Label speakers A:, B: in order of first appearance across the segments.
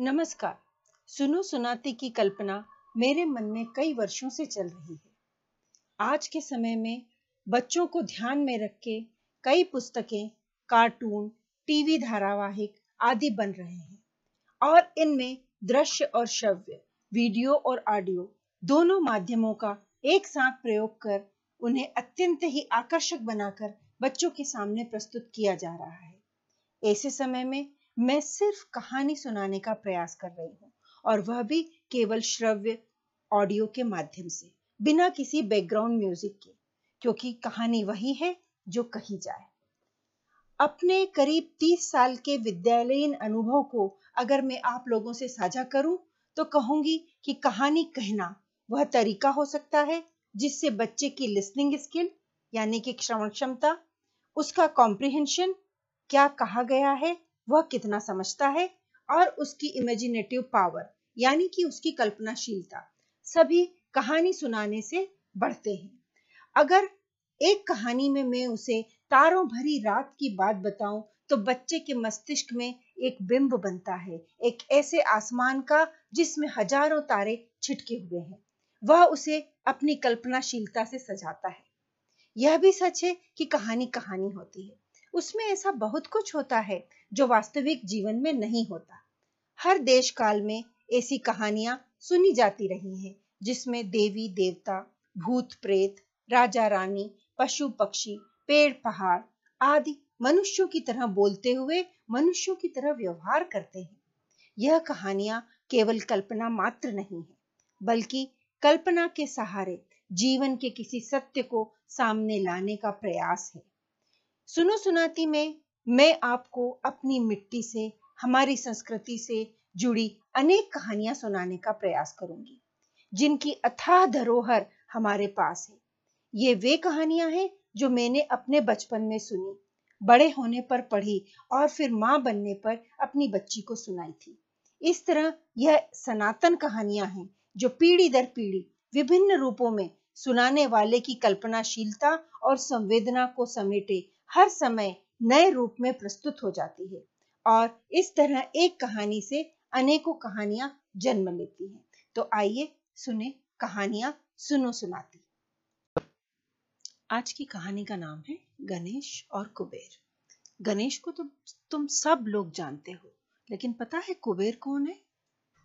A: नमस्कार। सुनो सुनाती की कल्पना मेरे मन में कई वर्षों से चल रही है। आज के समय में बच्चों को ध्यान में रख के कई पुस्तकें, कार्टून, टीवी धारावाहिक आदि बन रहे हैं और इनमें दृश्य और श्रव्य, वीडियो और ऑडियो दोनों माध्यमों का एक साथ प्रयोग कर उन्हें अत्यंत ही आकर्षक बनाकर बच्चों के सामने प्रस्तुत किया जा रहा है। ऐसे समय में मैं सिर्फ़ कहानी सुनाने का प्रयास कर रही हूँ, और वह भी केवल श्रव्य ऑडियो के माध्यम से, बिना किसी बैकग्राउंड म्यूज़िक के, क्योंकि कहानी वही है जो कही जाए। अपने करीब तीस साल के विद्यालयीन अनुभव को अगर मैं आप लोगों से साझा करूँ तो कहूँगी कि कहानी कहना वह तरीका हो सकता है, जिससे बच्चे की लिसनिंग स्किल यानी कि श्रवण क्षमता, उसका कॉम्प्रिहेंशन क्या कहा गया है वह कितना समझता है और उसकी इमेजिनेटिव पावर यानी कि उसकी कल्पनाशीलता, सभी कहानी सुनाने से बढ़ते हैं। अगर एक कहानी में मैं उसे तारों भरी रात की बात बताऊँ तो बच्चे के मस्तिष्क में एक बिंब बनता है, एक ऐसे आसमान का जिसमें हज़ारों तारे छिटके हुए हैं। वह उसे अपनी कल्पनाशीलता से सजाता है। यह भी सच है कि कहानी कहानी होती है। उसमें ऐसा बहुत कुछ होता है जो वास्तविक जीवन में नहीं होता। हर देश काल में ऐसी कहानियाँ सुनी जाती रही हैं, जिसमें देवी, देवता, भूत प्रेत, राजा रानी, पशु पक्षी, पेड़ पहाड़ आदि मनुष्यों की तरह बोलते हुए मनुष्यों की तरह व्यवहार करते हैं। यह कहानियाँ केवल कल्पना मात्र नहीं है, बल्कि कल्पना के सहारे जीवन के किसी सत्य को सामने लाने का प्रयास है। सुनो सुनाती में मैं आपको अपनी मिट्टी से, हमारी संस्कृति से जुड़ी अनेक कहानियाँ सुनाने का प्रयास करूँगी, जिनकी अथाह धरोहर हमारे पास है। ये वे कहानियाँ हैं जो मैंने अपने बचपन में सुनी, बड़े होने पर पढ़ी और फिर माँ बनने पर अपनी बच्ची को सुनाई थी। इस तरह यह सनातन कहानियाँ हैं जो पीढ़ी दर पीढ़ी विभिन्न रूपों में सुनाने वाले की कल्पनाशीलता और संवेदना को समेटे हर समय नए रूप में प्रस्तुत हो जाती है और इस तरह एक कहानी से अनेकों कहानियाँ जन्म लेती हैं। तो आइए सुने कहानियाँ सुनो सुनाती। आज की कहानी का नाम है गणेश और कुबेर। गणेश को तो तुम सब लोग जानते हो, लेकिन पता है कुबेर कौन है?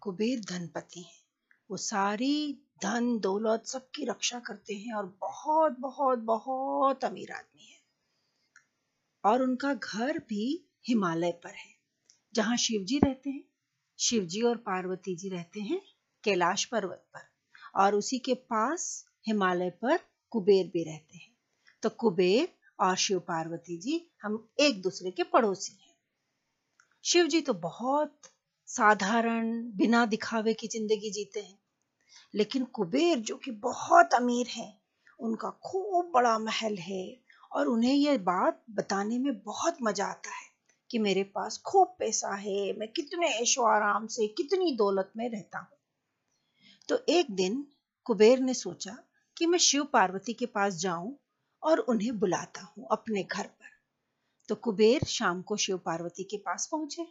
A: कुबेर धनपति है। वो सारी धन दौलत सबकी रक्षा करते हैं और बहुत बहुत बहुत अमीर आदमी है। और उनका घर भी हिमालय पर है। जहाँ शिव जी रहते हैं शिव जी और पार्वती जी रहते हैं कैलाश पर्वत पर और उसी के पास हिमालय पर कुबेर भी रहते हैं। तो कुबेर और शिव पार्वती जी हम एक दूसरे के पड़ोसी हैं। शिव जी तो बहुत साधारण, बिना दिखावे की ज़िंदगी जीते हैं। लेकिन कुबेर जो कि बहुत अमीर है, उनका खूब बड़ा महल है और उन्हें यह बात बताने में बहुत मज़ा आता है कि मेरे पास खूब पैसा है, मैं कितने ऐशो आराम से, कितनी दौलत में रहता हूँ। तो एक दिन कुबेर ने सोचा कि मैं शिव पार्वती के पास जाऊँ और उन्हें बुलाता हूँ अपने घर पर। तो कुबेर शाम को शिव पार्वती के पास पहुँचे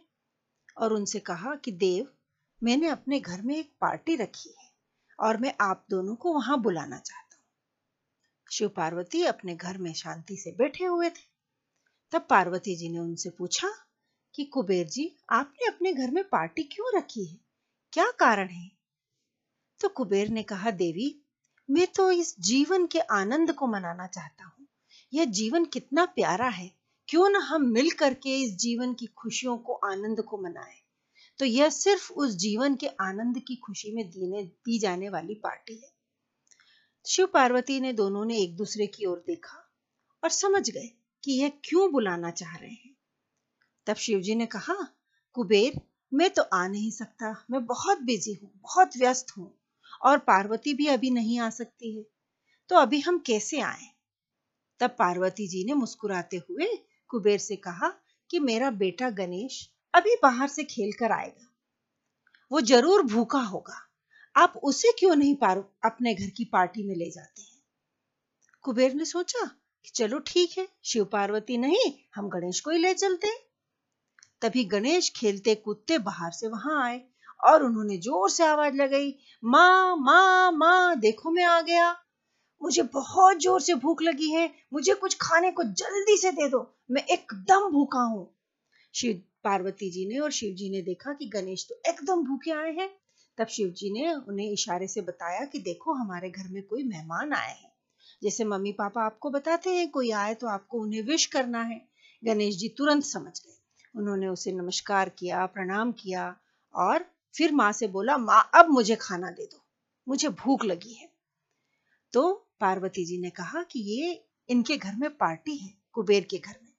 A: और उनसे कहा कि, देव, मैंने अपने घर में एक पार्टी रखी है और मैं आप दोनों को वहाँ बुलाना चाहता शिव पार्वती अपने घर में शांति से बैठे हुए थे। तब पार्वती जी ने उनसे पूछा कि, कुबेर जी, आपने अपने घर में पार्टी क्यों रखी है? क्या कारण है? तो कुबेर ने कहा, देवी, मैं तो इस जीवन के आनंद को मनाना चाहता हूँ। यह जीवन कितना प्यारा है। क्यों ना हम मिल करके इस जीवन की खुशियों को, आनंद को मनाएँ? तो यह सिर्फ़ उस जीवन के आनंद की खुशी में दीने, दी जाने वाली पार्टी है। शिव पार्वती ने दोनों ने एक दूसरे की ओर देखा और समझ गए कि यह क्यों बुलाना चाह रहे हैं। तब शिव जी ने कहा, कुबेर, मैं तो आ नहीं सकता। मैं बहुत बिज़ी हूँ, बहुत व्यस्त हूँ और पार्वती भी अभी नहीं आ सकती है। तो अभी हम कैसे आए? तब पार्वती जी ने मुस्कुराते हुए कुबेर से कहा कि मेरा बेटा गणेश अभी बाहर से खेल कर आएगा। वो ज़रूर भूखा होगा। आप उसे क्यों नहीं पार? अपने घर की पार्टी में ले जाते हैं। कुबेर ने सोचा कि चलो ठीक है, शिव पार्वती नहीं, हम गणेश को ही ले चलते तभी गणेश खेलते कूदते बाहर से वहाँ आए और उन्होंने ज़ोर से आवाज़ लगाई, माँ माँ माँ, देखो मैं आ गया। मुझे बहुत ज़ोर से भूख लगी है, मुझे कुछ खाने को जल्दी से दे दो, मैं एकदम भूखा हूँ। शिव पार्वती जी ने और शिव जी ने देखा कि गणेश तो एकदम भूखे आए हैं। तब शिव जी ने उन्हें इशारे से बताया कि देखो, हमारे घर में कोई मेहमान आए हैं। जैसे मम्मी पापा आपको बताते हैं, कोई आए तो आपको उन्हें विश करना है। गणेश जी तुरंत समझ गए। उन्होंने उसे नमस्कार किया, प्रणाम किया और फिर माँ से बोला, माँ, अब मुझे खाना दे दो। मुझे भूख लगी है। तो पार्वती जी ने कहा कि ये इनके घर में पार्टी है, कुबेर के घर में।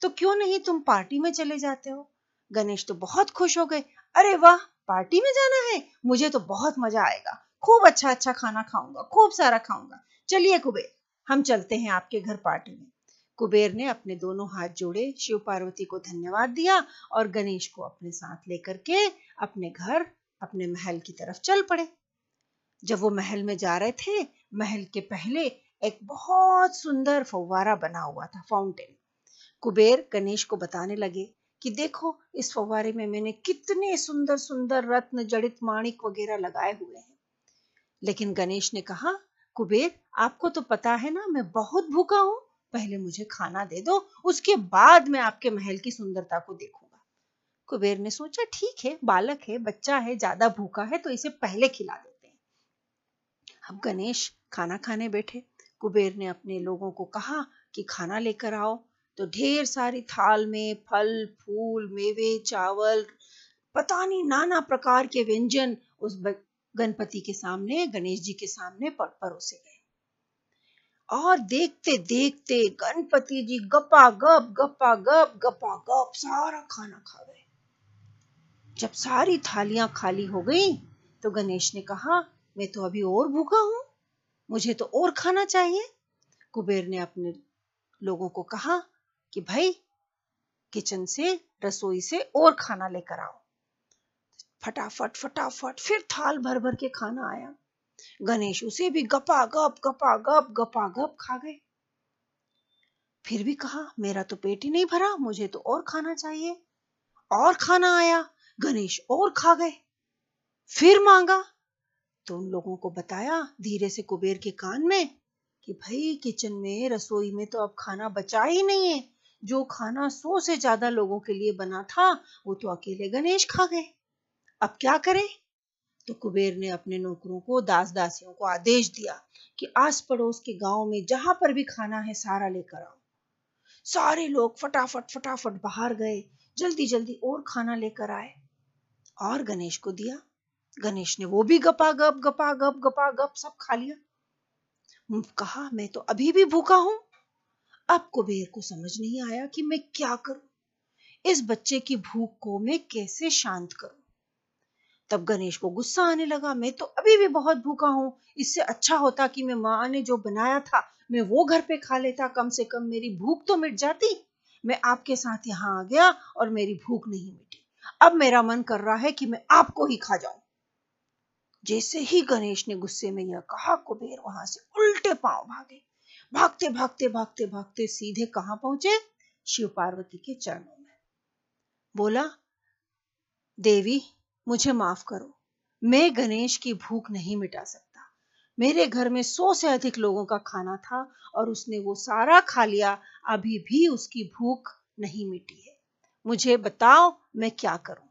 A: तो क्यों नहीं तुम पार्टी में चले जाते हो? गणेश तो बहुत खुश हो गए। अरे वाह! पार्टी में जाना है? मुझे तो बहुत मज़ा आएगा। खूब अच्छा अच्छा खाना खाऊँगा, खूब सारा खाऊँगा। चलिए कुबेर, हम चलते हैं आपके घर पार्टी में। कुबेर ने अपने दोनों हाथ जोड़े, शिव पार्वती को धन्यवाद दिया और गणेश को अपने साथ लेकर के अपने घर, अपने महल की तरफ़ चल पड़े। जब वो महल में जा रहे थे, महल के पहले एक बहुत सुंदर फव्वारा बना हुआ था फाउंटेन कुबेर गणेश को बताने लगे कि देखो, इस फव्वारे में मैंने कितने सुंदर सुंदर रत्न, जड़ित माणिक वगैरह लगाए हुए हैं। लेकिन गणेश ने कहा, कुबेर, आपको तो पता है ना, मैं बहुत भूखा हूँ, पहले मुझे खाना दे दो, उसके बाद मैं आपके महल की सुंदरता को देखूँगा। कुबेर ने सोचा, ठीक है, बालक है, बच्चा है, ज़्यादा भूखा है तो इसे पहले खिला देते हैं। अब गणेश खाना खाने बैठे। कुबेर ने अपने लोगों को कहा कि खाना लेकर आओ। तो ढेर सारी थाल में फल, फूल, मेवे, चावल, पता नहीं नाना प्रकार के व्यंजन उस गणपति के सामने, गणेश जी के सामने पर परोसे गए। और देखते देखते गणपति जी गपा गप गपा गप गपा गप सारा खाना खा गए। जब सारी थालियाँ खाली हो गई तो गणेश ने कहा, मैं तो अभी और भूखा हूँ, मुझे तो और खाना चाहिए। कुबेर ने अपने लोगों को कहा कि भाई किचन से, रसोई से और खाना लेकर आओ। फटाफट फटाफट, फिर थाल भर भर के खाना आया। गणेश उसे भी गपा गप गपा गप गपा गप खा गए। फिर भी कहा, मेरा तो पेट ही नहीं भरा, मुझे तो और खाना चाहिए। और खाना आया, गणेश और खा गए। फिर मांगा तो उन लोगों को बताया धीरे से कुबेर के कान में कि भाई किचन में, रसोई में तो अब खाना बचा ही नहीं है। जो खाना सौ से ज़्यादा लोगों के लिए बना था, वो तो अकेले गणेश खा गए। अब क्या करें? तो कुबेर ने अपने नौकरों को दास दासियों को आदेश दिया कि आस पड़ोस के गाँव में जहाँ पर भी खाना है सारा लेकर आओ। सारे लोग फटाफट फटाफट बाहर गए जल्दी जल्दी और खाना लेकर आए। और गणेश को दिया। गणेश ने वो भी गपा गप गपा गप गपा गप सब खा लिया। कहा, मैं तो अभी भी भूखा हूँ। अब कुबेर को समझ नहीं आया कि मैं क्या करूँ? इस बच्चे की भूख को मैं कैसे शांत करूँ? तब गणेश को गुस्सा आने लगा, मैं तो अभी भी बहुत भूखा हूँ। इससे अच्छा होता कि मैं माँ ने जो बनाया था, मैं वो घर पे खा लेता। कम से कम मेरी भूख तो मिट जाती। मैं आपके साथ यहाँ आ गया और मेरी भूख नहीं मिटी। अब मेरा मन कर रहा है कि मैं आपको ही खा जाऊँ। जैसे ही गणेश ने गुस्से में यह कहा, कुबेर वहाँ से उल्टे पाँव भागे। भागते भागते भागते भागते सीधे कहा पहुँचे? शिव पार्वती के चरणों में। बोला, देवी, मुझे माफ़ करो। मैं गणेश की भूख नहीं मिटा सकता। मेरे घर में सौ से अधिक लोगों का खाना था और उसने वो सारा खा लिया। अभी भी उसकी भूख नहीं मिटी है। मुझे बताओ, मैं क्या करूँ?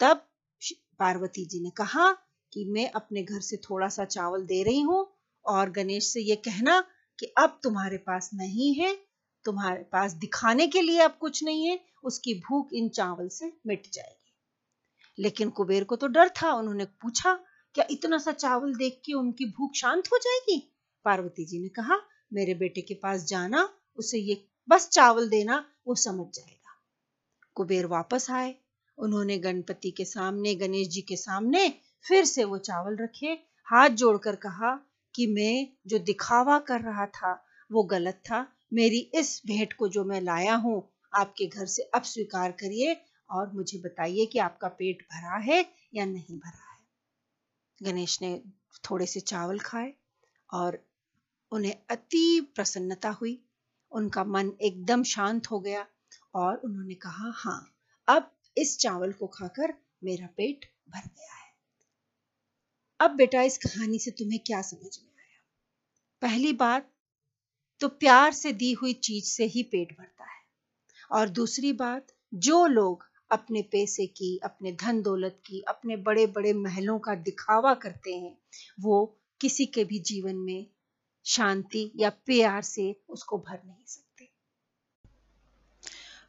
A: तब पार्वती जी ने कहा कि मैं अपने घर से थोड़ा सा चावल दे रही हूँ। और गणेश से ये कहना कि अब तुम्हारे पास नहीं है, तुम्हारे पास दिखाने के लिए अब कुछ नहीं है, उसकी भूख इन चावल से मिट जाएगी। लेकिन कुबेर को तो डर था, उन्होंने पूछा, क्या इतना सा चावल देख के उनकी भूख शांत हो जाएगी? पार्वती जी ने कहा, मेरे बेटे के पास जाना, उसे ये बस चावल देना, वो समझ जाएगा। कुबेर वापस आए, उन्होंने गणपति के सामने, गणेश जी के सामने फिर से वो चावल रखे, हाथ जोड़कर कहा कि मैं जो दिखावा कर रहा था, वो गलत था। मेरी इस भेंट को जो मैं लाया हूँ, आपके घर से अब स्वीकार करिए और मुझे बताइए कि आपका पेट भरा है या नहीं भरा है। गणेश ने थोड़े से चावल खाए और उन्हें अति प्रसन्नता हुई। उनका मन एकदम शांत हो गया और उन्होंने कहा हाँ अब इस चावल को खाकर मेरा पेट भर गया है। अब बेटा इस कहानी से तुम्हें क्या समझ में आया? पहली बात तो प्यार से दी हुई चीज़ से ही पेट भरता है। और दूसरी बात, जो लोग अपने पैसे की, अपने धन दौलत की, अपने बड़े बड़े महलों का दिखावा करते हैं, वो किसी के भी जीवन में शांति या प्यार से उसको भर नहीं सकते।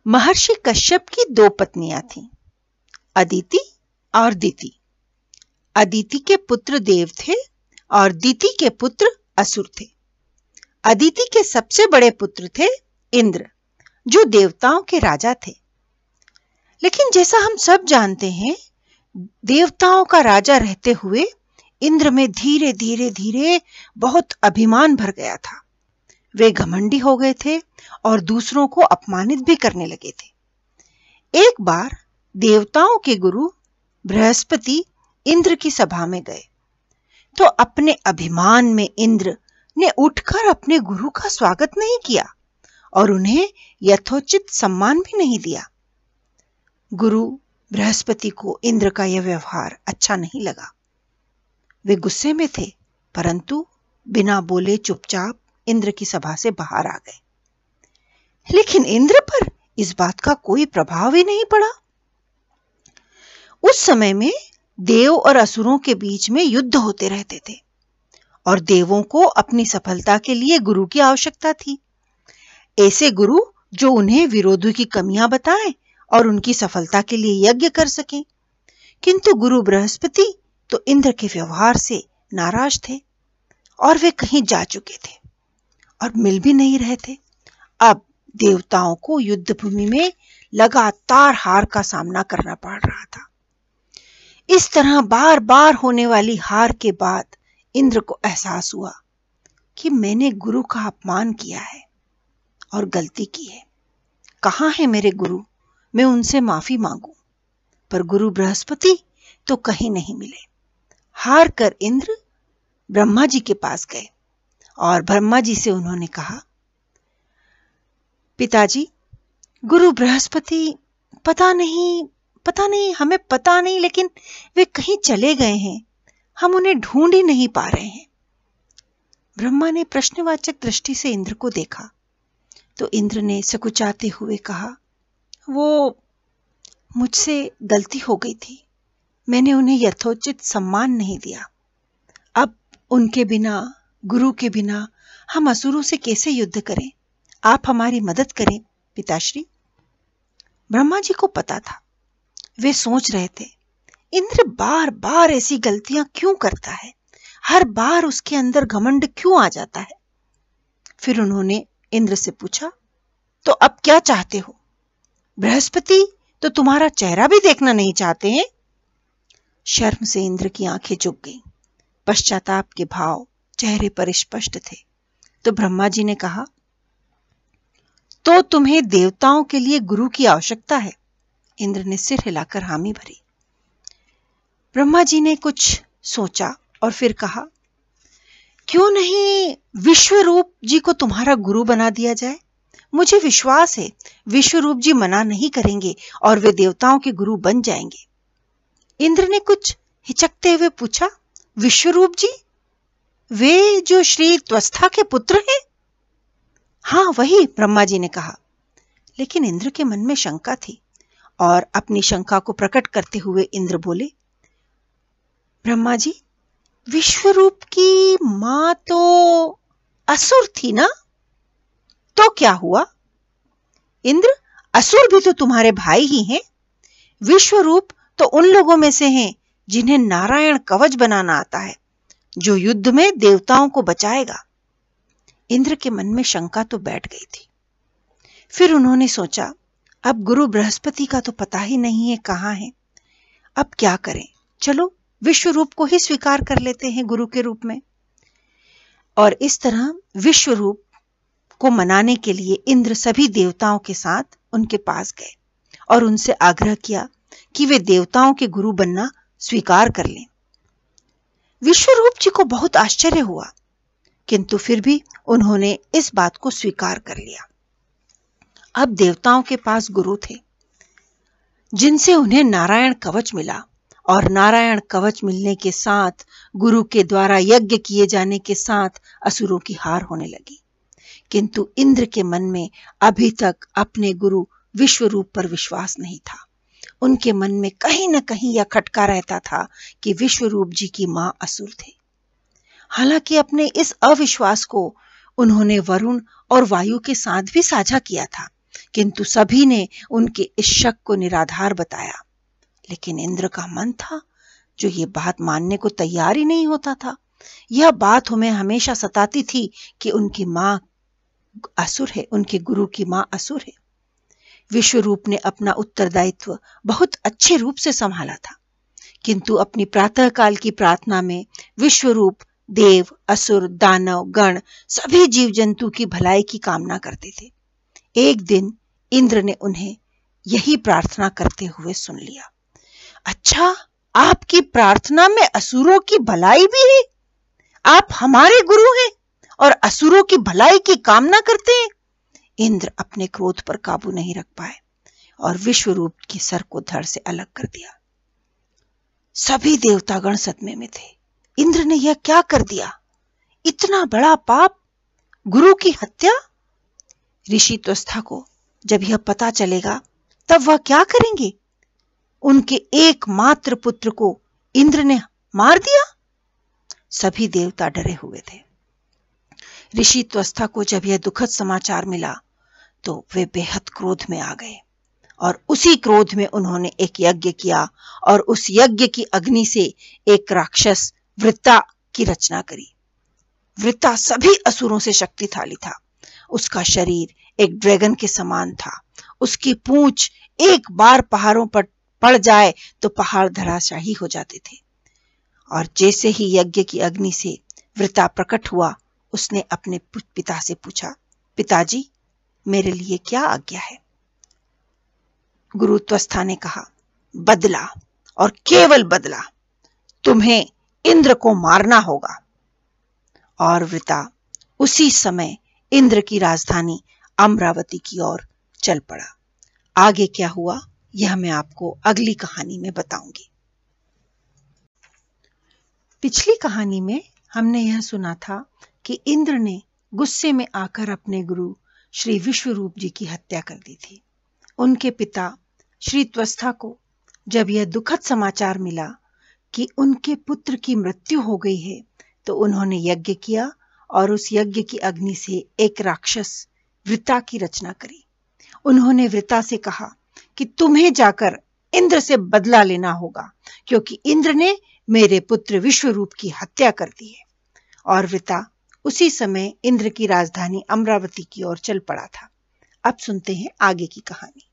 A: महर्षि कश्यप की दो पत्नियाँ थीं, अदिति और दिति। अदिति के पुत्र देव थे और दिति के पुत्र असुर थे। अदिति के सबसे बड़े पुत्र थे इंद्र, जो देवताओं के राजा थे। लेकिन जैसा हम सब जानते हैं, देवताओं का राजा रहते हुए इंद्र में धीरे धीरे धीरे बहुत अभिमान भर गया था। वे घमंडी हो गए थे और दूसरों को अपमानित भी करने लगे थे। एक बार देवताओं के गुरु बृहस्पति इंद्र की सभा में गए। तो अपने अभिमान में इंद्र ने उठकर अपने गुरु का स्वागत नहीं किया और उन्हें यथोचित सम्मान भी नहीं दिया। गुरु बृहस्पति को इंद्र का यह व्यवहार अच्छा नहीं लगा। वे गुस्से में थे, परंतु बिना बोले चुपचाप इंद्र की सभा से बाहर आ गए। लेकिन इंद्र पर इस बात का कोई प्रभाव ही नहीं पड़ा। उस समय में देव और असुरों के बीच में युद्ध होते रहते थे और देवों को अपनी सफलता के लिए गुरु की आवश्यकता थी। ऐसे गुरु जो उन्हें विरोधी की कमियाँ बताएँ और उनकी सफलता के लिए यज्ञ कर सकें। किंतु गुरु बृहस्पति तो इंद्र के व्यवहार से नाराज़ थे और वे कहीं जा चुके थे और मिल भी नहीं रहे थे। अब देवताओं को युद्ध भूमि में लगातार हार का सामना करना पड़ रहा था। इस तरह बार बार होने वाली हार के बाद इंद्र को एहसास हुआ कि मैंने गुरु का अपमान किया है और गलती की है। कहाँ है मेरे गुरु? मैं उनसे माफ़ी मांगू। पर गुरु बृहस्पति तो कहीं नहीं मिले। हार कर इंद्र ब्रह्मा जी के पास गए और ब्रह्मा जी से उन्होंने कहा, पिताजी, गुरु बृहस्पति पता नहीं पता नहीं, हमें पता नहीं, लेकिन वे कहीं चले गए हैं। हम उन्हें ढूंढ ही नहीं पा रहे हैं। ब्रह्मा ने प्रश्नवाचक दृष्टि से इंद्र को देखा। तो इंद्र ने सकुचाते हुए कहा, वो मुझसे गलती हो गई थी। मैंने उन्हें यथोचित सम्मान नहीं दिया। अब उनके बिना, गुरु के बिना हम असुरों से कैसे युद्ध करें? आप हमारी मदद करें, पिताश्री। ब्रह्मा जी को पता था। वे सोच रहे थे, इंद्र बार बार ऐसी गलतियाँ क्यों करता है? हर बार उसके अंदर घमंड क्यों आ जाता है? फिर उन्होंने इंद्र से पूछा तो अब क्या चाहते हो? बृहस्पति तो तुम्हारा चेहरा भी देखना नहीं चाहते हैं? शर्म से इंद्र की आँखें झुक गईं। पश्चाताप के भाव चेहरे पर स्पष्ट थे। तो ब्रह्मा जी ने कहा तो तुम्हें देवताओं के लिए गुरु की आवश्यकता है? इंद्र ने सिर हिलाकर हामी भरी। ब्रह्मा जी ने कुछ सोचा और फिर कहा, क्यों नहीं विश्व रूप जी को तुम्हारा गुरु बना दिया जाए? मुझे विश्वास है विश्व रूप जी मना नहीं करेंगे और वे देवताओं के गुरु बन जाएँगे। इंद्र ने कुछ हिचकते हुए पूछा, विश्वरूप जी, वे जो श्री त्वस्था के पुत्र हैं? हाँ वही, ब्रह्मा जी ने कहा। लेकिन इंद्र के मन में शंका थी। और अपनी शंका को प्रकट करते हुए इंद्र बोले, ब्रह्मा जी, विश्वरूप की माँ तो असुर थी ना? तो क्या हुआ? इंद्र, असुर भी तो तुम्हारे भाई ही हैं। विश्वरूप तो उन लोगों में से हैं जिन्हें नारायण कवच बनाना आता है, जो युद्ध में देवताओं को बचाएगा। इंद्र के मन में शंका तो बैठ गई थी। फिर उन्होंने सोचा अब गुरु बृहस्पति का तो पता ही नहीं है कहाँ है। अब क्या करें? चलो, विश्व रूप को ही स्वीकार कर लेते हैं गुरु के रूप में। और इस तरह विश्व रूप को मनाने के लिए इंद्र सभी देवताओं के साथ उनके पास गए और उनसे आग्रह किया कि वे देवताओं के गुरु बनना स्वीकार कर लें। विश्वरूप जी को बहुत आश्चर्य हुआ, किंतु फिर भी उन्होंने इस बात को स्वीकार कर लिया। अब देवताओं के पास गुरु थे। जिनसे उन्हें नारायण कवच मिला और नारायण कवच मिलने के साथ, गुरु के द्वारा यज्ञ किए जाने के साथ असुरों की हार होने लगी। किंतु इंद्र के मन में अभी तक अपने गुरु विश्व रूप पर विश्वास नहीं था। उनके मन में कहीं न कहीं यह खटका रहता था कि विश्व रूप जी की माँ असुर थे। हालाँकि अपने इस अविश्वास को उन्होंने वरुण और वायु के साथ भी साझा किया था। किंतु सभी ने उनके इस शक को निराधार बताया। लेकिन इंद्र का मन था जो ये बात मानने को तैयार ही नहीं होता था। यह बात हमें हमेशा सताती थी कि उनकी माँ असुर है, उनके गुरु की माँ असुर है। विश्व रूप ने अपना उत्तरदायित्व बहुत अच्छे रूप से संभाला था। किंतु अपनी प्रातः काल की प्रार्थना में विश्व रूप देव, असुर, दानव, गण सभी जीव जंतु की भलाई की कामना करते थे। एक दिन इंद्र ने उन्हें यही प्रार्थना करते हुए सुन लिया। अच्छा आपकी प्रार्थना में असुरों की भलाई भी है। आप हमारे गुरु हैं और असुरों की भलाई की कामना करते हैं। इंद्र अपने क्रोध पर काबू नहीं रख पाए और विश्व रूप के सर को धड़ से अलग कर दिया। सभी देवतागण सदमे में थे। इंद्र ने यह क्या कर दिया? इतना बड़ा पाप? गुरु की हत्या? ऋषि त्वस्था को जब यह पता चलेगा, तब वह क्या करेंगे? उनके एकमात्र पुत्र को इंद्र ने मार दिया? सभी देवता डरे हुए थे। ऋषि त्वस्था को जब यह दुखद समाचार मिला तो वे बेहद क्रोध में आ गए और उसी क्रोध में उन्होंने एक यज्ञ किया और उस यज्ञ की अग्नि से एक राक्षस वृत्ता की रचना करी। वृत्ता सभी असुरों से शक्तिशाली था। उसका शरीर एक ड्रैगन के समान था। उसकी पूंछ एक बार पहाड़ों पर पड़ जाए तो पहाड़ धराशाही हो जाते थे। और जैसे ही यज्ञ की अग्नि से वृता प्रकट हुआ, उसने अपने पिता से पूछा, पिताजी, मेरे लिए क्या आज्ञा है? गुरुत्वस्था ने कहा, बदला और केवल बदला, तुम्हें इंद्र को मारना होगा। और वृता, उसी समय इंद्र की राजधानी अमरावती की ओर चल पड़ा। आगे क्या हुआ, यह मैं आपको अगली कहानी में बताऊँगी। पिछली कहानी में हमने यह सुना था कि इंद्र ने गुस्से में आकर अपने गुरु श्री विश्वरूप जी की हत्या कर दी थी। उनके पिता श्री त्वस्था को जब यह दुखद समाचार मिला कि उनके पुत्र की मृत्यु हो गई है तो उन्होंने यज्ञ किया और उस यज्ञ की अग्नि से एक राक्षस वृता की रचना करी। उन्होंने वृता से कहा कि तुम्हें जाकर इंद्र से बदला लेना होगा, क्योंकि इंद्र ने मेरे पुत्र विश्वरूप की हत्या कर दी है। और वृता उसी समय इंद्र की राजधानी अमरावती की ओर चल पड़ा था। अब सुनते हैं आगे की कहानी।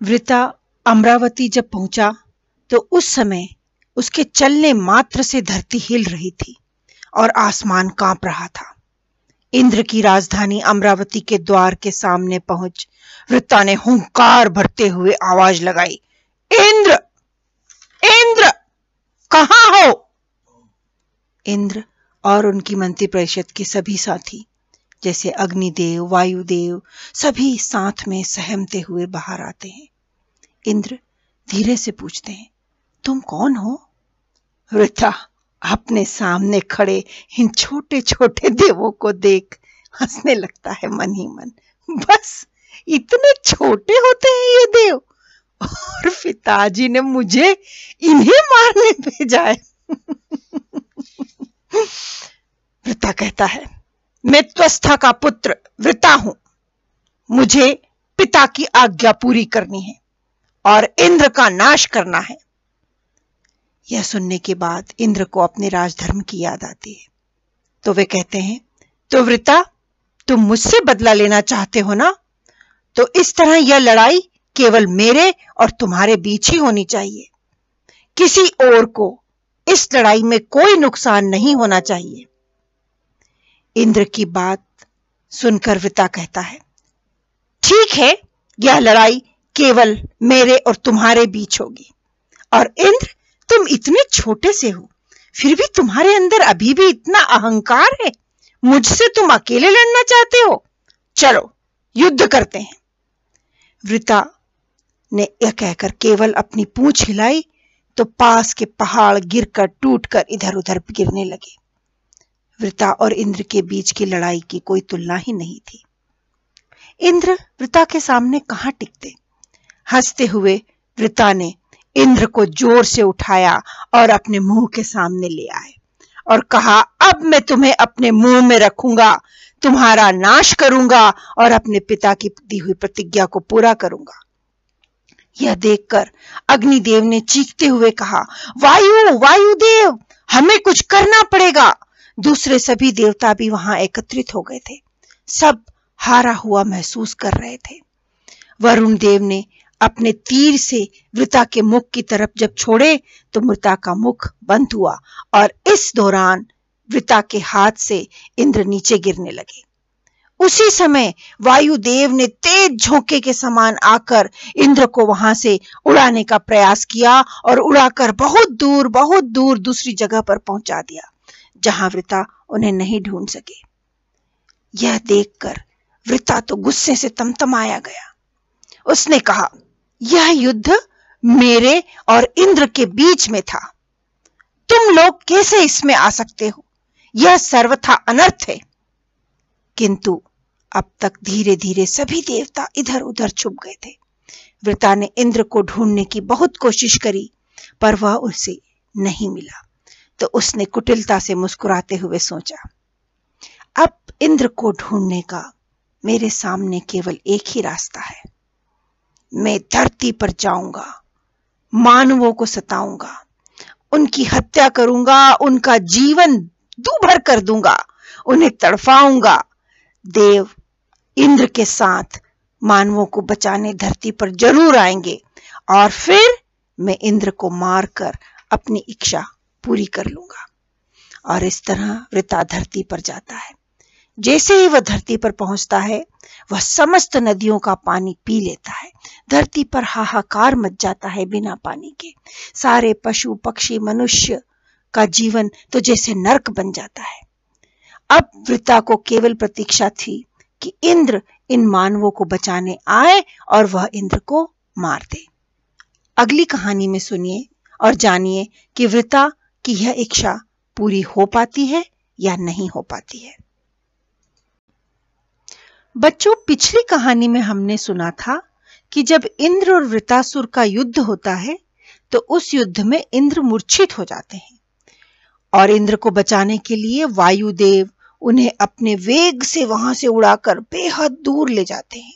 A: वृता अमरावती जब पहुँचा तो उस समय उसके चलने मात्र से धरती हिल रही थी। और आसमान काँप रहा था। इंद्र की राजधानी अमरावती के द्वार के सामने पहुँच वृत्ता ने हुंकार भरते हुए आवाज़ लगाई, इंद्र! इंद्र! कहा हो? इंद्र और उनकी मंत्री परिषद के सभी साथी, जैसे अग्निदेव, वायुदेव, सभी साथ में सहमते हुए बाहर आते हैं। इंद्र धीरे से पूछते हैं, तुम कौन हो? वृथा अपने सामने खड़े इन छोटे छोटे देवों को देख हंसने लगता है मन ही मन। बस, इतने छोटे होते हैं ये देव। और पिताजी ने मुझे इन्हें मारने भेजा है। वृता कहता है, मैं त्वस्था का पुत्र, वृता हूँ। मुझे पिता की आज्ञा पूरी करनी है और इंद्र का नाश करना है। यह सुनने के बाद इंद्र को अपने राजधर्म की याद आती है। तो वे कहते हैं तो वृता, तुम मुझसे बदला लेना चाहते हो ना? तो इस तरह यह लड़ाई केवल मेरे और तुम्हारे बीच ही होनी चाहिए। किसी और को इस लड़ाई में कोई नुकसान नहीं होना चाहिए। इंद्र की बात सुनकर वृता कहता है, ठीक है, यह लड़ाई केवल मेरे और तुम्हारे बीच होगी। और इंद्र तुम इतने छोटे से हो, फिर भी तुम्हारे अंदर अभी भी इतना अहंकार है। मुझसे तुम अकेले लड़ना चाहते हो? चलो, युद्ध करते हैं। वृता ने यह कहकर केवल अपनी पूंछ हिलाई तो पास के पहाड़ गिरकर, टूटकर इधर उधर गिरने लगे। वृता और इंद्र के बीच की लड़ाई की कोई तुलना ही नहीं थी। इंद्र वृता के सामने कहाँ टिकते? हँसते हुए वृता ने इंद्र को ज़ोर से उठाया और अपने मुँह के सामने ले आए और कहा, अब मैं तुम्हें अपने मुँह में रखूँगा, तुम्हारा नाश करूँगा और अपने पिता की दी हुई प्रतिज्ञा को पूरा करूँगा। यह देखकर अग्निदेव ने चीखते हुए कहा, वायु, वायुदेव, हमें कुछ करना पड़ेगा। दूसरे सभी देवता भी वहाँ एकत्रित हो गए थे। सब हारा हुआ महसूस कर रहे थे। वरुण देव ने अपने तीर से वृता के मुख की तरफ़ जब छोड़े तो मृता का मुख बंद हुआ और इस दौरान वृता के हाथ से इंद्र नीचे गिरने लगे। उसी समय वायुदेव ने तेज झोंके के समान आकर इंद्र को वहाँ से उड़ाने का प्रयास किया और उड़ाकर बहुत दूर बहुत दूर दूसरी जगह पर पहुँचा दिया, जहाँ वृता उन्हें नहीं ढूंढ सके। यह देखकर वृता तो गुस्से से तमतमाया गया। उसने कहा यह युद्ध मेरे और इंद्र के बीच में था। तुम लोग कैसे इसमें आ सकते हो? यह सर्वथा अनर्थ है। किंतु अब तक धीरे धीरे सभी देवता इधर उधर छुप गए थे। वृता ने इंद्र को ढूँढने की बहुत कोशिश करी, पर वह उसे नहीं मिला। तो उसने कुटिलता से मुस्कुराते हुए सोचा, अब इंद्र को ढूँढने का मेरे सामने केवल एक ही रास्ता है। मैं धरती पर जाऊँगा, मानवों को सताऊँगा, उनकी हत्या करूँगा, उनका जीवन दूभर कर दूँगा, उन्हें तड़फाऊँगा। देव इंद्र के साथ मानवों को बचाने धरती पर ज़रूर आएँगे और फिर मैं इंद्र को मारकर अपनी इच्छा पूरी कर लूँगा। और इस तरह वृता धरती पर जाता है। जैसे ही वह धरती पर पहुँचता है, वह समस्त नदियों का पानी पी लेता है। धरती पर हाहाकार मच जाता है बिना पानी के। सारे पशु, पक्षी, मनुष्य का जीवन तो जैसे नरक बन जाता है। अब वृता को केवल प्रतीक्षा थी कि इंद्र इन मानवों को बचाने आए और वह इंद्र को मार दे। अगली कहानी में सुनिए और जानिए कि वृता की यह इच्छा पूरी हो पाती है या नहीं हो पाती है। बच्चों, पिछली कहानी में हमने सुना था कि जब इंद्र और वृतासुर का युद्ध होता है तो उस युद्ध में इंद्र मूर्छित हो जाते हैं। और इंद्र को बचाने के लिए वायुदेव उन्हें अपने वेग से वहाँ से उड़ाकर बेहद दूर ले जाते हैं।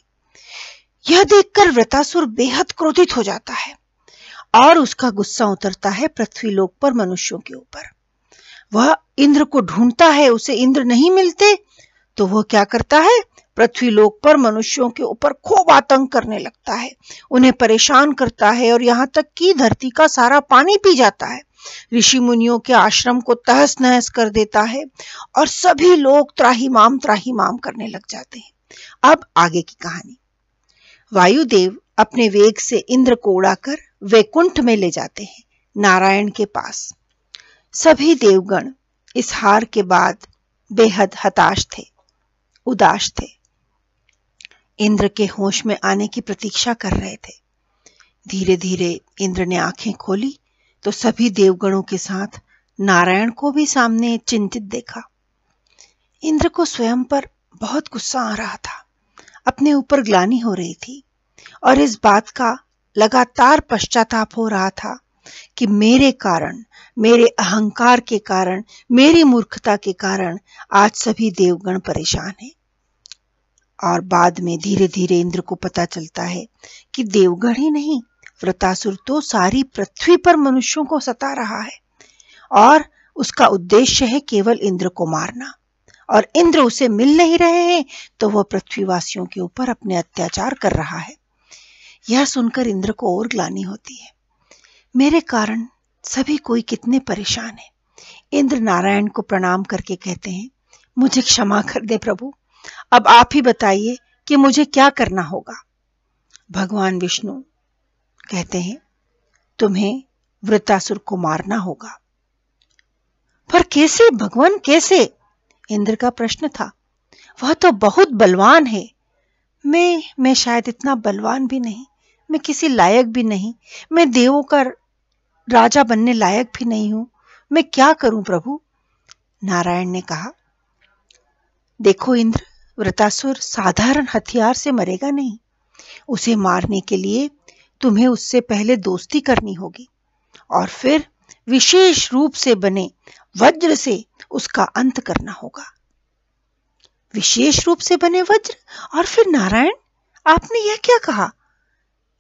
A: यह देखकर वृतासुर बेहद क्रोधित हो जाता है और उसका गुस्सा उतरता है पृथ्वी लोक पर मनुष्यों के ऊपर। वह इंद्र को ढूंढता है, उसे इंद्र नहीं मिलते तो वह क्या करता है? पृथ्वी लोक पर मनुष्यों के ऊपर खूब आतंक करने लगता है। उन्हें परेशान करता है और यहाँ तक कि धरती का सारा पानी पी जाता है। ऋषि मुनियों के आश्रम को तहस नहस कर देता है और सभी लोग त्राहीमाम त्राहीमाम करने लग जाते हैं। अब आगे की कहानी। वायुदेव अपने वेग से इंद्र को उड़ाकर वैकुंठ में ले जाते हैं, नारायण के पास। सभी देवगण इस हार के बाद बेहद हताश थे, उदास थे। इंद्र के होश में आने की प्रतीक्षा कर रहे थे। धीरे धीरे इंद्र ने आँखें खोली तो सभी देवगणों के साथ नारायण को भी सामने चिंतित देखा। इंद्र को स्वयं पर बहुत गुस्सा आ रहा था। अपने ऊपर ग्लानी हो रही थी और इस बात का लगातार पश्चाताप हो रहा था कि मेरे कारण, मेरे अहंकार के कारण, मेरी मूर्खता के कारण आज सभी देवगण परेशान हैं। और बाद में धीरे धीरे इंद्र को पता चलता है कि देवगढ़ ही नहीं, व्रतासुर तो सारी पृथ्वी पर मनुष्यों को सता रहा है। और उसका उद्देश्य है केवल इंद्र को मारना। और इंद्र उसे मिल नहीं रहे हैं तो वह पृथ्वीवासियों के ऊपर अपने अत्याचार कर रहा है। यह सुनकर इंद्र को और ग्लानी होती है। मेरे कारण सभी कोई कितने परेशान है। इंद्र नारायण को प्रणाम करके कहते हैं, मुझे क्षमा कर दे प्रभु। अब आप ही बताइए कि मुझे क्या करना होगा। भगवान विष्णु कहते हैं, तुम्हें वृतासुर को मारना होगा। पर कैसे? भगवान कैसे? इंद्र का प्रश्न था। वह तो बहुत बलवान है। मैं मैं शायद इतना बलवान भी नहीं, मैं किसी लायक भी नहीं, मैं देवों का राजा बनने लायक भी नहीं हूँ। मैं क्या करूँ प्रभु? नारायण ने कहा, देखो इंद्र व्रतासुर साधारण हथियार से मरेगा नहीं। उसे मारने के लिए तुम्हें उससे पहले दोस्ती करनी होगी और फिर विशेष रूप से बने वज्र से उसका अंत करना होगा। विशेष रूप से बने वज्र? और फिर नारायण, आपने यह क्या कहा?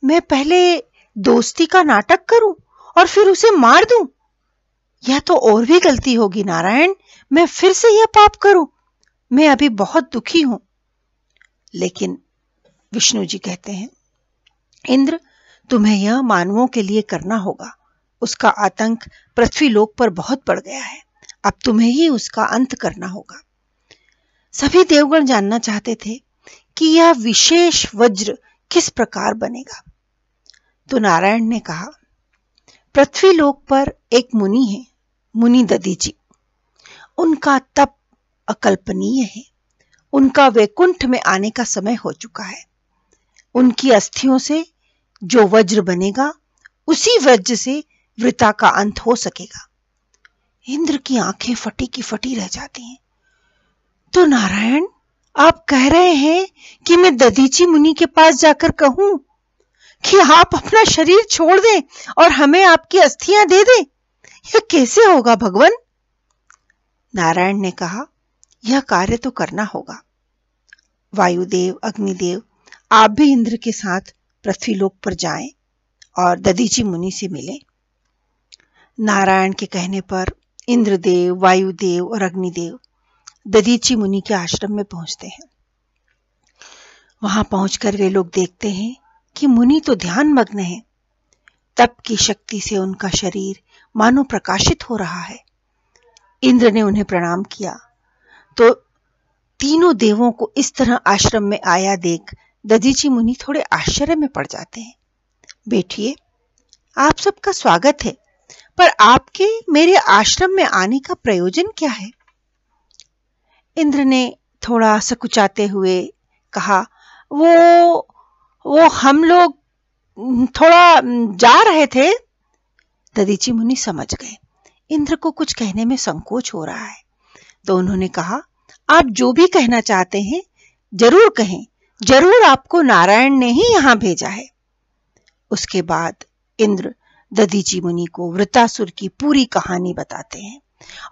A: मैं पहले दोस्ती का नाटक करूँ और फिर उसे मार दूँ? यह तो और भी गलती होगी नारायण, मैं फिर से यह पाप करूँ? मैं अभी बहुत दुखी हूँ। लेकिन विष्णु जी कहते हैं, इंद्र, तुम्हें यह मानवों के लिए करना होगा। उसका आतंक पृथ्वी लोक पर बहुत बढ़ गया है। अब तुम्हें ही उसका अंत करना होगा। सभी देवगण जानना चाहते थे कि यह विशेष वज्र किस प्रकार बनेगा। तो नारायण ने कहा, पृथ्वी लोक पर एक मुनि है, मुनि ददीजी उनका तप अकल्पनीय है। उनका वैकुंठ में आने का समय हो चुका है। उनकी अस्थियों से जो वज्र बनेगा, उसी वज्र से वृता का अंत हो सकेगा। इंद्र की आँखें फटी की फटी रह जाती हैं। तो नारायण, आप कह रहे हैं कि मैं ददीची मुनि के पास जाकर कहूँ कि आप अपना शरीर छोड़ दें और हमें आपकी अस्थियाँ दे दें? यह कैसे होगा भगवान? नारायण ने कहा यह कार्य तो करना होगा। वायुदेव, अग्निदेव, आप भी इंद्र के साथ पृथ्वीलोक पर जाएँ और ददीची मुनि से मिलें। नारायण के कहने पर इंद्रदेव, वायुदेव और अग्निदेव ददीची मुनि के आश्रम में पहुँचते हैं। वहाँ पहुंचकर वे लोग देखते हैं कि मुनि तो ध्यान मग्न है। तप की शक्ति से उनका शरीर मानो प्रकाशित हो रहा है। इंद्र ने उन्हें प्रणाम किया तो तीनों देवों को इस तरह आश्रम में आया देख ददीची मुनि थोड़े आश्चर्य में पड़ जाते हैं। बैठिए आप सबका स्वागत है, पर आपके मेरे आश्रम में आने का प्रयोजन क्या है? इंद्र ने थोड़ा सकुचाते हुए कहा, वो वो हम लोग थोड़ा जा रहे थे। ददीची मुनि समझ गए। इंद्र को कुछ कहने में संकोच हो रहा है। तो उन्होंने कहा आप जो भी कहना चाहते हैं, ज़रूर कहें। ज़रूर आपको नारायण ने ही यहाँ भेजा है। उसके बाद इंद्र ददीची मुनि को वृतासुर की पूरी कहानी बताते हैं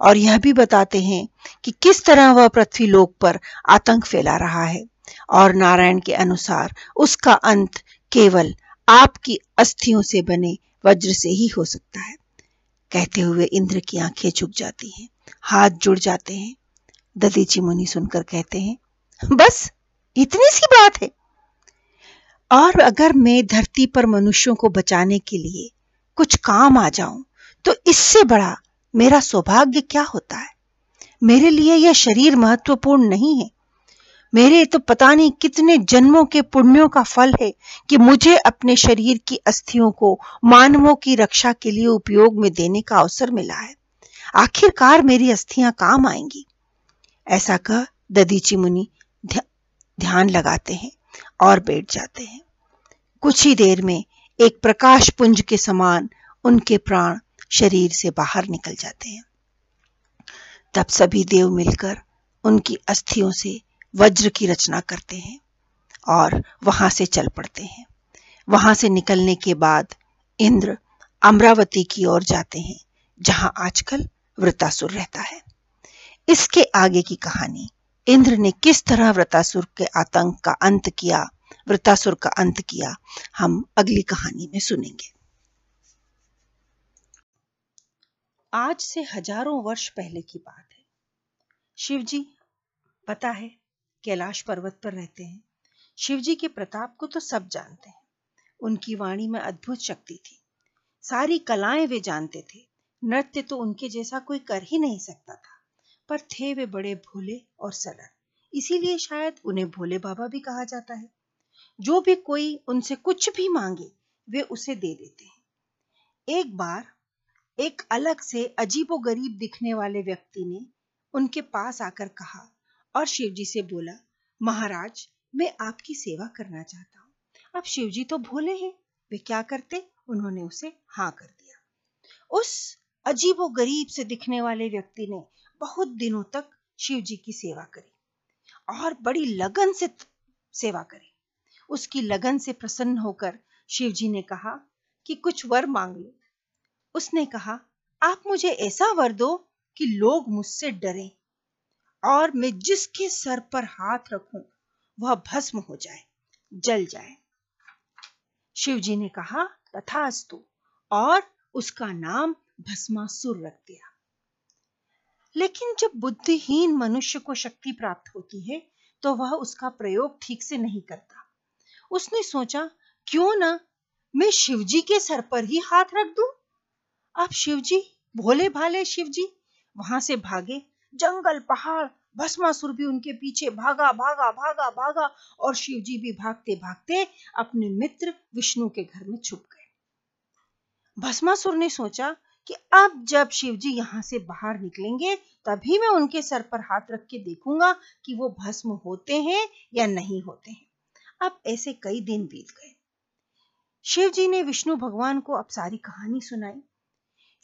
A: और यह भी बताते हैं कि किस तरह वह पृथ्वी लोक पर आतंक फैला रहा है और नारायण के अनुसार उसका अंत केवल आपकी अस्थियों से बने वज्र से ही हो सकता है। कहते हुए इंद्र की आँखें झुक जाती हैं, हाथ जुड़ जाते हैं। ददीची मुनि सुनकर कहते हैं, बस, इतनी सी बात है। और अगर मैं धरती पर मनुष्यों को बचाने के लिए कुछ काम आ जाऊँ तो इससे बड़ा मेरा सौभाग्य क्या होता है? मेरे लिए यह शरीर महत्वपूर्ण नहीं है। मेरे तो पता नहीं कितने जन्मों के पुण्यों का फल है कि मुझे अपने शरीर की अस्थियों को मानवों की रक्षा के लिए उपयोग में देने का अवसर मिला है। आखिरकार मेरी अस्थियाँ काम आएँगी। ऐसा कह ददीची मुनि ध्यान लगाते हैं और बैठ जाते हैं। कुछ ही देर में एक प्रकाश पुंज के समान उनके प्राण शरीर से बाहर निकल जाते हैं। तब सभी देव मिलकर उनकी अस्थियों से वज्र की रचना करते हैं और वहाँ से चल पड़ते हैं। वहाँ से निकलने के बाद इंद्र अमरावती की ओर जाते हैं, जहाँ आजकल वृतासुर रहता है। इसके आगे की कहानी। इंद्र ने किस तरह व्रतासुर के आतंक का अंत किया, वृतासुर का अंत किया, हम अगली कहानी में सुनेंगे। आज से हज़ारों वर्ष पहले की बात है। शिवजी, पता है, कैलाश पर्वत पर रहते हैं। शिवजी के प्रताप को तो सब जानते हैं। उनकी वाणी में अद्भुत शक्ति थी। सारी कलाएँ वे जानते थे। नृत्य तो उनके जैसा कोई कर ही नहीं सकता था। पर थे वे बड़े भोले और सरल। इसीलिए शायद उन्हें भोले बाबा भी कहा जाता है। जो भी कोई उनसे कुछ भी मांगे, वे उसे दे देते हैं। एक बार, एक अलग से अजीबो गरीब दिखने वाले व्यक्ति ने उनके पास आकर कहा और शिवजी से बोला, महाराज, मैं आपकी सेवा करना चाहता हूँ। अब शिवजी तो भोले हैं, वे क्या करते? उन्होंने उसे हाँ कर दिया। उस अजीबो गरीब से दिखने वाले व्यक्ति ने बहुत दिनों तक शिव जी की सेवा करी और बड़ी लगन से सेवा करी। उसकी लगन से प्रसन्न होकर शिव जी ने कहा कि कुछ वर मांग लो। उसने कहा, आप मुझे ऐसा वर दो कि लोग मुझसे डरें और मैं जिसके सर पर हाथ रखूँ, वह भस्म हो जाए, जल जाए। शिव जी ने कहा, तथास्तु। और उसका नाम भस्मासुर रख दिया। लेकिन जब बुद्धिहीन मनुष्य को शक्ति प्राप्त होती है तो वह उसका प्रयोग ठीक से नहीं करता उसने सोचा, क्यों ना मैं शिवजी के सर पर ही हाथ रख दूँ? अब शिवजी, भोले भाले शिवजी, वहाँ से भागे, जंगल, पहाड़ भस्मासुर भी उनके पीछे भागा भागा भागा भागा, और शिवजी भी भागते भागते अपने मित्र विष्णु के घर में छुप गए भस्मासुर ने सोचा कि अब जब शिव जी यहाँ से बाहर निकलेंगे, तभी मैं उनके सर पर हाथ रख के देखूँगा कि वो भस्म होते हैं या नहीं होते हैं। अब ऐसे कई दिन बीत गए। शिव जी ने विष्णु भगवान को अब सारी कहानी सुनाई।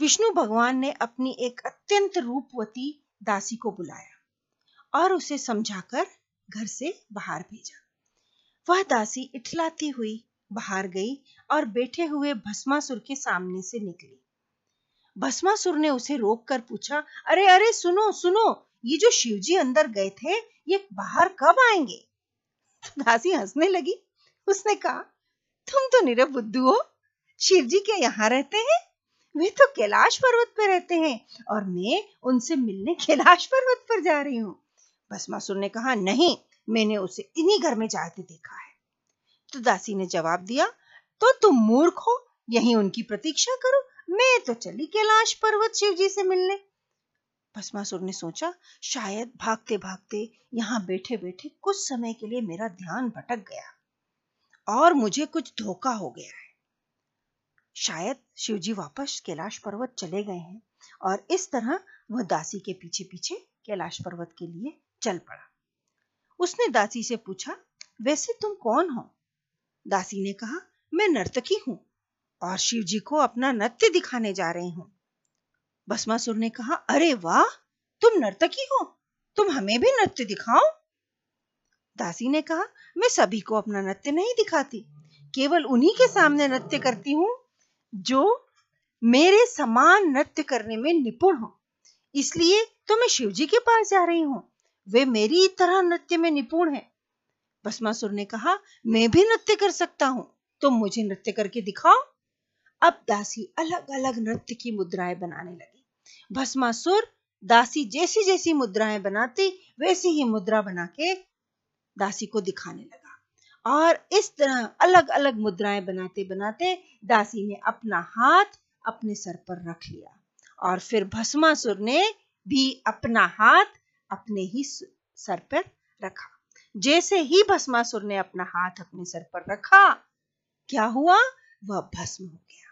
A: विष्णु भगवान ने अपनी एक अत्यंत रूपवती दासी को बुलाया और उसे समझाकर घर से बाहर भेजा। वह दासी इठलाती हुई बाहर गई और बैठे हुए भस्मासुर के सामने से निकली। भस्मासुर ने उसे रोक कर पूछा, अरे अरे, सुनो सुनो, ये जो शिवजी अंदर गए थे, ये बाहर कब आएँगे? दासी हंसने लगी। उसने कहा, तुम तो निरव बुद्धू हो। शिव जी क्या यहाँ रहते हैं? वे तो कैलाश पर्वत पर रहते हैं और मैं उनसे मिलने कैलाश पर्वत पर जा रही हूँ। भस्मासुर ने कहा, नहीं, मैंने उसे इन्हीं घर में जाते देखा है। तो दासी ने जवाब दिया तो तुम मूर्ख हो, यही उनकी प्रतीक्षा करो। मैं तो चली कैलाश पर्वत शिव जी से मिलने। भस्मासुर ने सोचा, शायद भागते भागते यहाँ बैठे बैठे कुछ समय के लिए मेरा ध्यान भटक गया और मुझे कुछ धोखा हो गया है। शायद शिवजी वापस कैलाश पर्वत चले गए हैं और इस तरह वह दासी के पीछे पीछे कैलाश पर्वत के लिए चल पड़ा। उसने दासी से पूछा, वैसे तुम कौन हो? दासी ने कहा, मैं नर्तकी हूँ। और शिव जी को अपना नृत्य दिखाने जा रही हूँ। भस्मासुर ने कहा, अरे वाह, तुम नर्तकी हो, तुम हमें भी नृत्य दिखाओ? दासी ने कहा, मैं सभी को अपना नृत्य नहीं दिखाती, केवल उन्हीं के सामने नृत्य करती हूँ, जो मेरे समान नृत्य करने में निपुण हो। इसलिए तो मैं शिव जी के पास जा रही हूँ, वे मेरी तरह नृत्य में निपुण है। भस्मासुर ने कहा, मैं भी नृत्य कर सकता हूँ, तुम मुझे नृत्य करके दिखाओ। अब दासी अलग अलग नृत्य की मुद्राएँ बनाने लगी। भस्मासुर दासी जैसी जैसी मुद्राएँ बनाती, वैसी ही मुद्रा बना के दासी को दिखाने लगा। और इस तरह अलग अलग मुद्राएँ बनाते बनाते दासी ने अपना हाथ अपने सर पर रख लिया। और फिर भस्मासुर ने भी अपना हाथ अपने ही सर पर रखा। जैसे ही भस्मासुर ने अपना हाथ अपने सर पर रखा, क्या हुआ? वह भस्म हो गया।